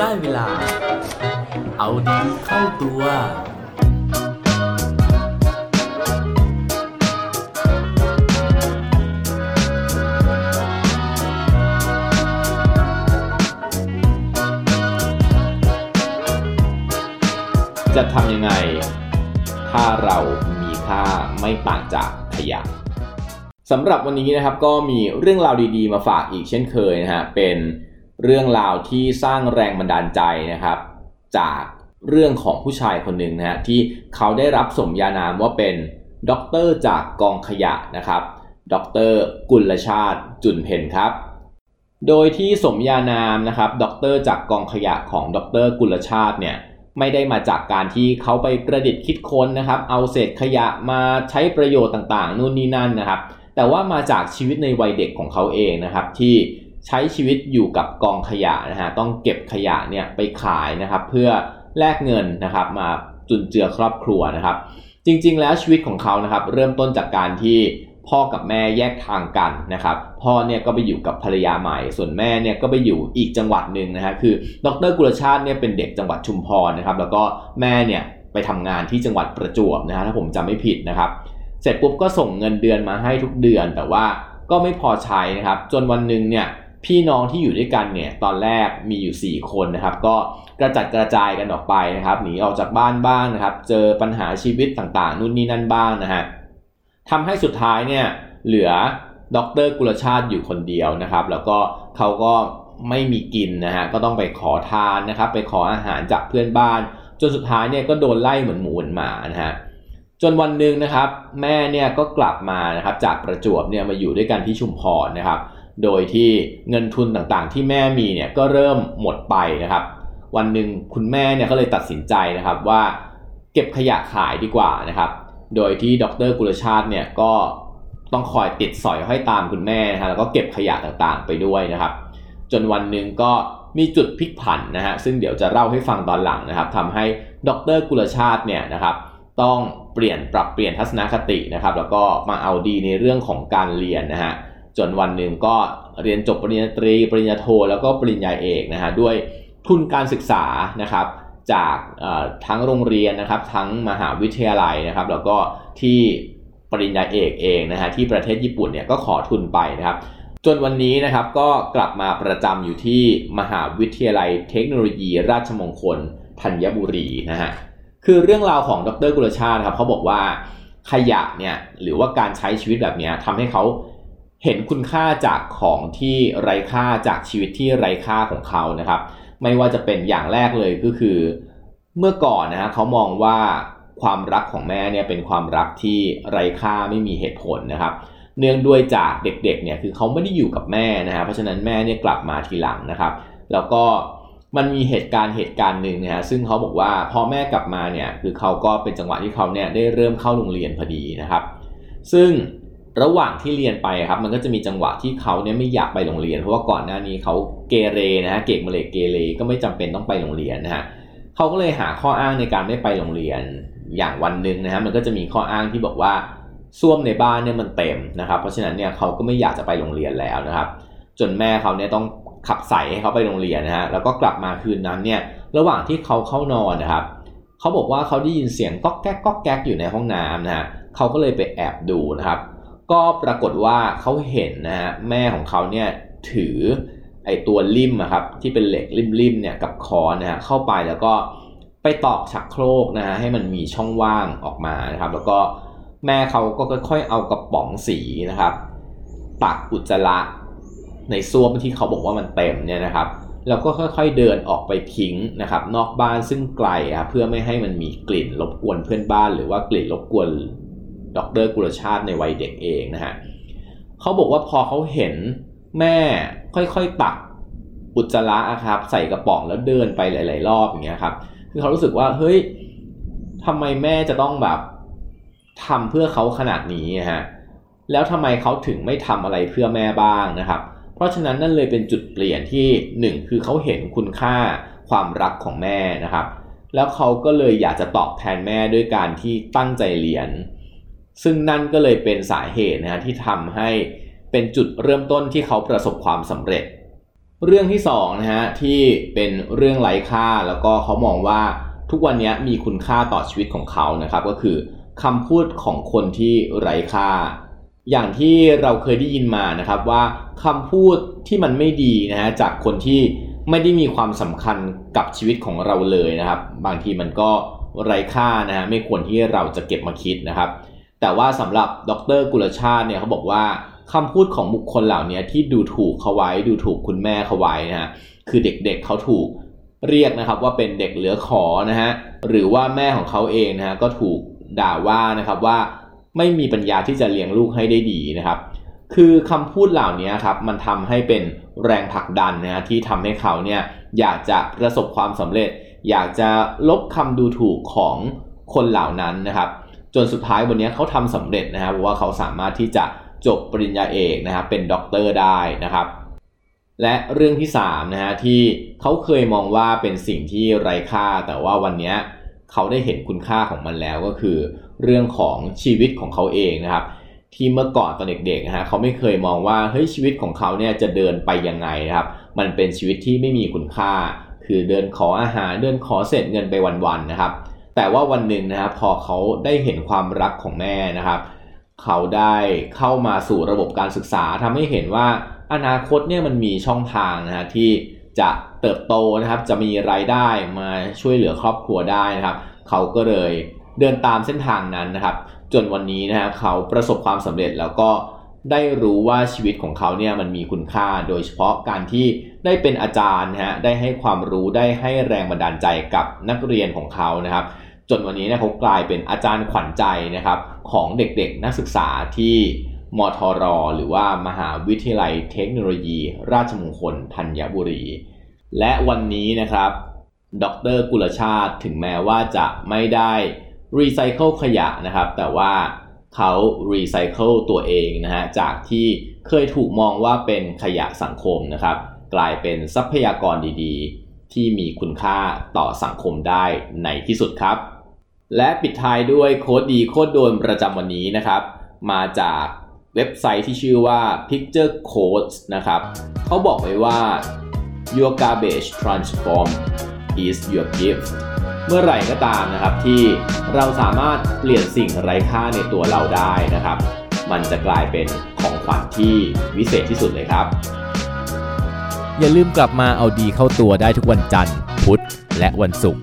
ได้เวลา เอาดีเข้าตัว จะทำยังไง ถ้าเรามีค่าไม่ต่างจากขยะสำหรับวันนี้นะครับก็มีเรื่องราวดีๆมาฝากอีกเช่นเคยนะฮะเป็น เรื่องราวที่สร้างแรงบันดาลใจนะครับ จากเรื่องของผู้ชายคนหนึ่งนะฮะที่เขาได้รับสมญานามว่าเป็นด็อกเตอร์จากกองขยะนะครับด็อกเตอร์กุลชาติจุลเพ็ญครับ โดยที่สมญานามนะครับด็อกเตอร์จากกองขยะของด็อกเตอร์กุลชาติเนี่ยไม่ได้มาจากการที่เขาไปประดิษฐ์คิดค้นนะครับ เอาเศษขยะมาใช้ประโยชน์ต่างๆ นู่นนี่นั่นนะครับ แต่ว่ามาจากชีวิตในวัยเด็กของเขาเองนะครับที่ ใช้ชีวิตอยู่กับกองขยะนะฮะต้องเก็บขยะเนี่ยไปขายนะครับ เพื่อแลกเงินนะครับมาจุนเจือครอบครัวนะครับ จริง ๆ แล้วชีวิตของเขานะครับ เริ่มต้นจากการที่พ่อกับแม่แยกทางกันนะครับ พ่อเนี่ยก็ไปอยู่กับภรรยาใหม่ ส่วนแม่เนี่ยก็ไปอยู่อีกจังหวัดหนึ่งนะฮะคือ ดรกุลชาติเนี่ยเป็นเด็กจังหวัดชุมพรนะครับ แล้วก็แม่เนี่ยไปทำงานที่จังหวัดประจวบนะฮะถ้าผมจำไม่ผิดนะครับ เสร็จปุ๊บก็ส่งเงินเดือนมาให้ทุกเดือน แต่ว่าก็ไม่พอใช้นะครับ จนวันหนึ่งเนี่ย พี่น้องที่อยู่ด้วยกันเนี่ยตอนแรกมีอยู่ 4 คนนะครับ ก็กระจัดกระจายกันออกไปนะครับหนีออกจากบ้านบ้างนะครับ เจอปัญหาชีวิตต่างๆ นู่นนี่นั่นบ้างนะฮะทำให้สุดท้ายเนี่ยเหลือดรกุลชาติอยู่คนเดียวนะครับ แล้วก็เขาก็ไม่มีกินนะฮะก็ต้องไปขอทานนะครับ ไปขออาหารจากเพื่อนบ้าน จนสุดท้ายเนี่ยก็โดนไล่เหมือนหมูเหมือนหมานะฮะจนวันหนึ่งนะครับ แม่เนี่ยก็กลับมานะครับจากประจวบเนี่ยมาอยู่ด้วยกันที่ชุมพรนะครับ โดยที่เงินทุนต่างๆ ที่แม่มีเนี่ยก็เริ่มหมดไปนะครับ วันหนึ่งคุณแม่เนี่ยก็เลยตัดสินใจนะครับว่าเก็บขยะขายดีกว่านะครับ โดยที่ดรกุลชาติเนี่ยก็ต้องคอยติดสอยห้อยตามคุณแม่นะฮะแล้วก็เก็บขยะต่างๆไปด้วยนะครับ จนวันหนึ่งก็มีจุดพลิกผันนะฮะซึ่งเดี๋ยวจะเล่าให้ฟังตอนหลังนะครับทำให้ดรกุลชาติเนี่ยนะครับต้องเปลี่ยนปรับเปลี่ยนทัศนคตินะครับ แล้วก็มาเอาดีในเรื่องของการเรียนนะฮะ จนวันหนึ่งก็เรียนจบปริญญาตรี ปริญญาโท แล้วก็ปริญญาเอกนะฮะด้วยทุนการศึกษานะครับจากทั้งโรงเรียนนะครับทั้งมหาวิทยาลัยนะครับแล้วก็ที่ปริญญาเอกเองนะฮะที่ประเทศญี่ปุ่นเนี่ยก็ขอทุนไปนะครับจนวันนี้นะครับก็กลับมาประจำอยู่ที่มหาวิทยาลัยเทคโนโลยี ราชมงคลธัญบุรีนะฮะคือเรื่องราวของดรกุลชาติครับเขาบอกว่าขยะเนี่ยหรือว่าการใช้ชีวิตแบบนี้ทำให้เขา เห็นคุณค่าจากของที่ไร้ค่าจากชีวิตที่ไร้ค่าของเขานะครับ ไม่ว่าจะเป็นอย่างแรกเลยก็คือ เมื่อก่อนนะฮะเขามองว่าความรักของแม่เนี่ยเป็นความรักที่ไร้ค่าไม่มีเหตุผลนะครับ เนื่องด้วยจากเด็กๆเนี่ยคือเขาไม่ได้อยู่กับแม่นะฮะเพราะฉะนั้นแม่เนี่ยกลับมาทีหลังนะครับ แล้วก็มันมีเหตุการณ์เหตุการณ์หนึ่งนะฮะซึ่งเขาบอกว่าพอแม่กลับมาเนี่ยคือเขาก็เป็นจังหวะที่เขาเนี่ยได้เริ่มเข้าโรงเรียนพอดีนะครับ ซึ่ง ระหว่างที่เรียนไปครับมันก็จะมีจังหวะที่เขาเนี่ยไม่อยากไปโรงเรียน เพราะว่าก่อนหน้านี้เขาเกเรนะฮะเก่งมาเลยเกเรก็ไม่จำเป็นต้องไปโรงเรียนนะฮะเขาก็เลยหาข้ออ้างในการไม่ไปโรงเรียนอย่างวันหนึ่งนะฮะมันก็จะมีข้ออ้างที่บอกว่าส้วมในบ้านเนี่ยมันเต็มนะครับ เพราะฉะนั้นเนี่ยเขาก็ไม่อยากจะไปโรงเรียนแล้วนะครับ จนแม่เขาเนี่ยต้องขับใส่ให้เขาไปโรงเรียนนะฮะแล้วก็กลับมาคืนนั้นเนี่ยระหว่างที่เขาเข้านอนนะครับเขาบอกว่าเขาได้ยินเสียงก๊อกแก๊กก๊อกแก๊กอยู่ในห้องน้ำนะฮะเขาก็เลยไปแอบดูนะครับ ก็ปรากฏว่าเขาเห็นนะฮะแม่ของเขาเนี่ยถือไอตัวลิ่มครับที่เป็นเหล็กลิ่มๆเนี่ยกับคอนนะฮะเข้าไปแล้วก็ไปตอกชักโครกนะฮะให้มันมีช่องว่างออกมานะครับ แล้วก็แม่เขาก็ค่อยๆเอากระป๋องสีนะครับ ตักอุจจาระในซ่วมที่เขาบอกว่ามันเต็มเนี่ยนะครับแล้วก็ค่อยๆเดินออกไปทิ้งนะครับ นอกบ้านซึ่งไกลอะเพื่อไม่ให้มันมีกลิ่นรบกวนเพื่อนบ้าน หรือว่ากลิ่นรบกวน ดรกุลชาติในวัยเด็กเองนะฮะเขาบอกว่าพอเขาเห็นแม่ค่อยๆตักอุจจาระครับใส่กระป๋องแล้วเดินไปหลาย ๆ รอบอย่างเงี้ยครับคือเขารู้สึกว่าเฮ้ยทำไมแม่จะต้องแบบทำเพื่อเขาขนาดนี้ฮะแล้วทำไมเขาถึงไม่ทำอะไรเพื่อแม่บ้างนะครับ เพราะฉะนั้นนั่นเลยเป็นจุดเปลี่ยนที่หนึ่งคือเขาเห็นคุณค่าความรักของแม่นะครับ แล้วเขาก็เลยอยากจะตอบแทนแม่ด้วยการที่ตั้งใจเรียน ซึ่งนั่นก็เลยเป็นสาเหตุนะฮะที่ทำให้เป็นจุดเริ่มต้นที่เขาประสบความสำเร็จ เรื่องที่2นะฮะที่เป็นเรื่องไร้ค่าแล้วก็เขามองว่าทุกวันนี้มีคุณค่าต่อชีวิตของเขานะครับ ก็คือคำพูดของคนที่ไร้ค่า อย่างที่เราเคยได้ยินมานะครับว่าคำพูดที่มันไม่ดีนะฮะจากคนที่ไม่ได้มีความสำคัญกับชีวิตของเราเลยนะครับ บางทีมันก็ไร้ค่านะฮะไม่ควรที่เราจะเก็บมาคิดนะครับ แต่ว่าสำหรับดรกุลชาติเนี่ยเขาบอกว่าคำพูดของบุคคลเหล่านี้ที่ดูถูกเขาไว้ดูถูกคุณแม่เขาไว้นะฮะคือเด็กๆเเขาถูกเรียกนะครับว่าเป็นเด็กเหลือขอนะฮะหรือว่าแม่ของเขาเองนะฮะก็ถูกด่าว่านะครับว่าไม่มีปัญญาที่จะเลี้ยงลูกให้ได้ดีนะครับ คือคำพูดเหล่านี้ครับมันทำให้เป็นแรงผลักดันนะฮะที่ทำให้เขาเนี่ยอยากจะประสบความสำเร็จ อยากจะลบคำดูถูกของคนเหล่านั้นนะครับ จนสุดท้ายวันนี้เขาทำสำเร็จนะครับเพราะว่าเขาสามารถที่จะจบปริญญาเอกนะครับเป็นด็อกเตอร์ได้นะครับและเรื่องที่3นะฮะที่เขาเคยมองว่าเป็นสิ่งที่ไร้ค่า แต่ว่าวันนี้เขาได้เห็นคุณค่าของมันแล้วก็คือ เรื่องของชีวิตของเขาเองนะครับที่เมื่อก่อนตอนเด็กๆนะฮะเขาไม่เคยมองว่าเฮ้ยชีวิตของเขาเนี่ยจะเดินไปยังไงนะครับมันเป็นชีวิตที่ไม่มีคุณค่า คือเดินขออาหารเดินขอเศษเงินไปวันๆนะครับ แต่ว่าวันหนึ่งนะครับพอเขาได้เห็นความรักของแม่นะครับ เขาได้เข้ามาสู่ระบบการศึกษาทำให้เห็นว่าอนาคตเนี่ยมันมีช่องทางนะฮะที่จะเติบโตนะครับ จะมีรายได้มาช่วยเหลือครอบครัวได้นะครับ เขาก็เลยเดินตามเส้นทางนั้นนะครับ จนวันนี้นะฮะเขาประสบความสำเร็จแล้วก็ได้รู้ว่าชีวิตของเขาเนี่ยมันมีคุณค่า โดยเฉพาะการที่ได้เป็นอาจารย์นะฮะได้ให้ความรู้ได้ให้แรงบันดาลใจกับนักเรียนของเขานะครับ จนวันนี้นะเขากลายเป็นอาจารย์ขวัญใจนะครับของเด็กๆนักศึกษาที่มทร หรือว่ามหาวิทยาลัยเทคโนโลยี ราชมงคลธัญบุรี และวันนี้นะครับ ดรกุลชาติถึงแม้ว่าจะไม่ได้รีไซเคิลขยะนะครับ แต่ว่าเขารีไซเคิลตัวเองนะฮะจากที่เคยถูกมองว่าเป็นขยะสังคมนะครับ กลายเป็นทรัพยากรดีๆ ที่มีคุณค่าต่อสังคมได้ในที่สุดครับ และปิดท้ายด้วย quote ดี quote โดนประจำวันนี้นะครับ มาจากเว็บไซต์ที่ชื่อว่า Picture Quotes นะครับเขาบอกไว้ว่า your garbage transform is your gift เมื่อไหร่ก็ตามนะครับที่เราสามารถเปลี่ยนสิ่งไร้ค่าในตัวเราได้นะครับ มันจะกลายเป็นของขวัญที่วิเศษที่สุดเลยครับ อย่าลืมกลับมาเอาดีเข้าตัวได้ทุกวันจันทร์ พุธและวันศุกร์